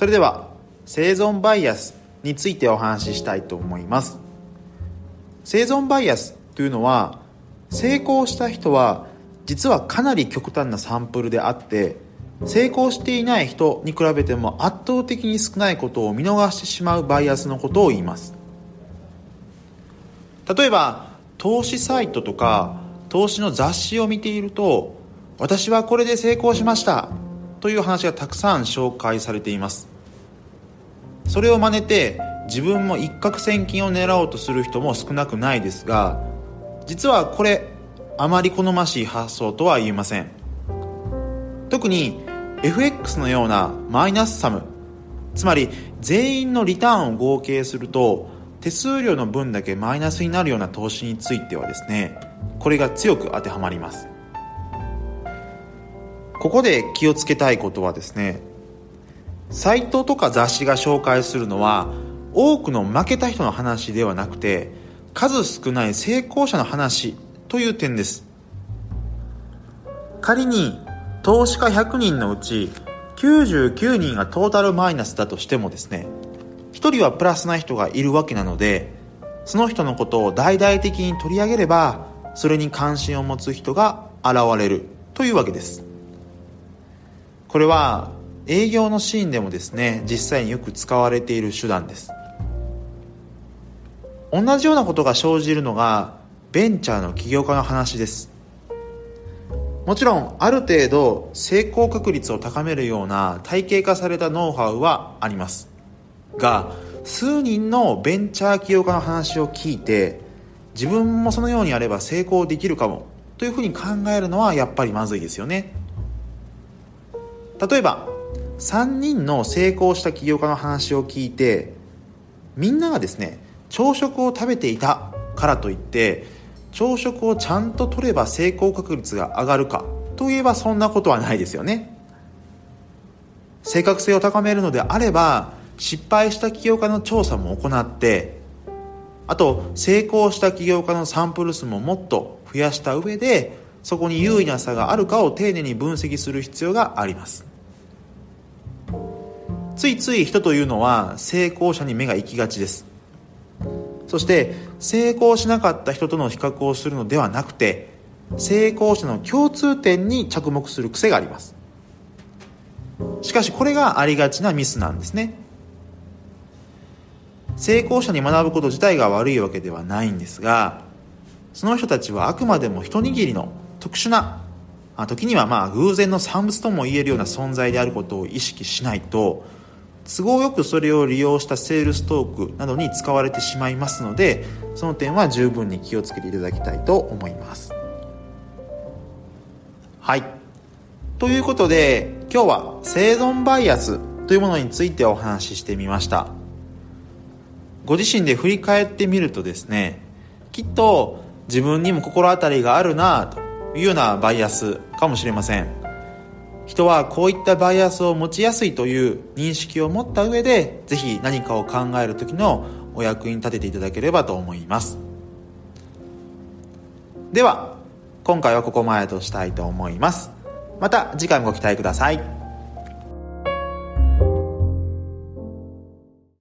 それでは生存バイアスについてお話ししたいと思います。生存バイアスというのは成功した人は実はかなり極端なサンプルであって成功していない人に比べても圧倒的に少ないことを見逃してしまうバイアスのことを言います。例えば投資サイトとか投資の雑誌を見ていると私はこれで成功しました。という話がたくさん紹介されています。それを真似て自分も一攫千金を狙おうとする人も少なくないですが実はこれあまり好ましい発想とは言えません。特に FX のようなマイナスサムつまり全員のリターンを合計すると手数料の分だけマイナスになるような投資についてはですねこれが強く当てはまります。ここで気をつけたいことはですねサイトとか雑誌が紹介するのは多くの負けた人の話ではなくて数少ない成功者の話という点です。仮に投資家100人のうち99人がトータルマイナスだとしてもですね1人はプラスな人がいるわけなのでその人のことを大々的に取り上げればそれに関心を持つ人が現れるというわけです。これは営業のシーンでもですね実際によく使われている手段です。同じようなことが生じるのがベンチャーの起業家の話です。もちろんある程度成功確率を高めるような体系化されたノウハウはあります。が数人のベンチャー起業家の話を聞いて自分もそのようにやれば成功できるかもというふうに考えるのはやっぱりまずいですよね。例えば3人の成功した起業家の話を聞いてみんながですね朝食を食べていたからといって朝食をちゃんと取れば成功確率が上がるかといえばそんなことはないですよね。正確性を高めるのであれば失敗した起業家の調査も行ってあと成功した起業家のサンプル数ももっと増やした上でそこに優位な差があるかを丁寧に分析する必要があります。ついつい人というのは成功者に目が行きがちです。そして成功しなかった人との比較をするのではなくて成功者の共通点に着目する癖があります。しかしこれがありがちなミスなんですね。成功者に学ぶこと自体が悪いわけではないんですがその人たちはあくまでも一握りの特殊な時にはまあ偶然の産物とも言えるような存在であることを意識しないと都合よくそれを利用したセールストークなどに使われてしまいますのでその点は十分に気をつけていただきたいと思います。はい。ということで今日は生存バイアスというものについてお話ししてみました。ご自身で振り返ってみるとですねきっと自分にも心当たりがあるなというようなバイアスかもしれません。人はこういったバイアスを持ちやすいという認識を持った上で、ぜひ何かを考える時のお役に立てていただければと思います。では、今回はここまでとしたいと思います。また次回もご期待ください。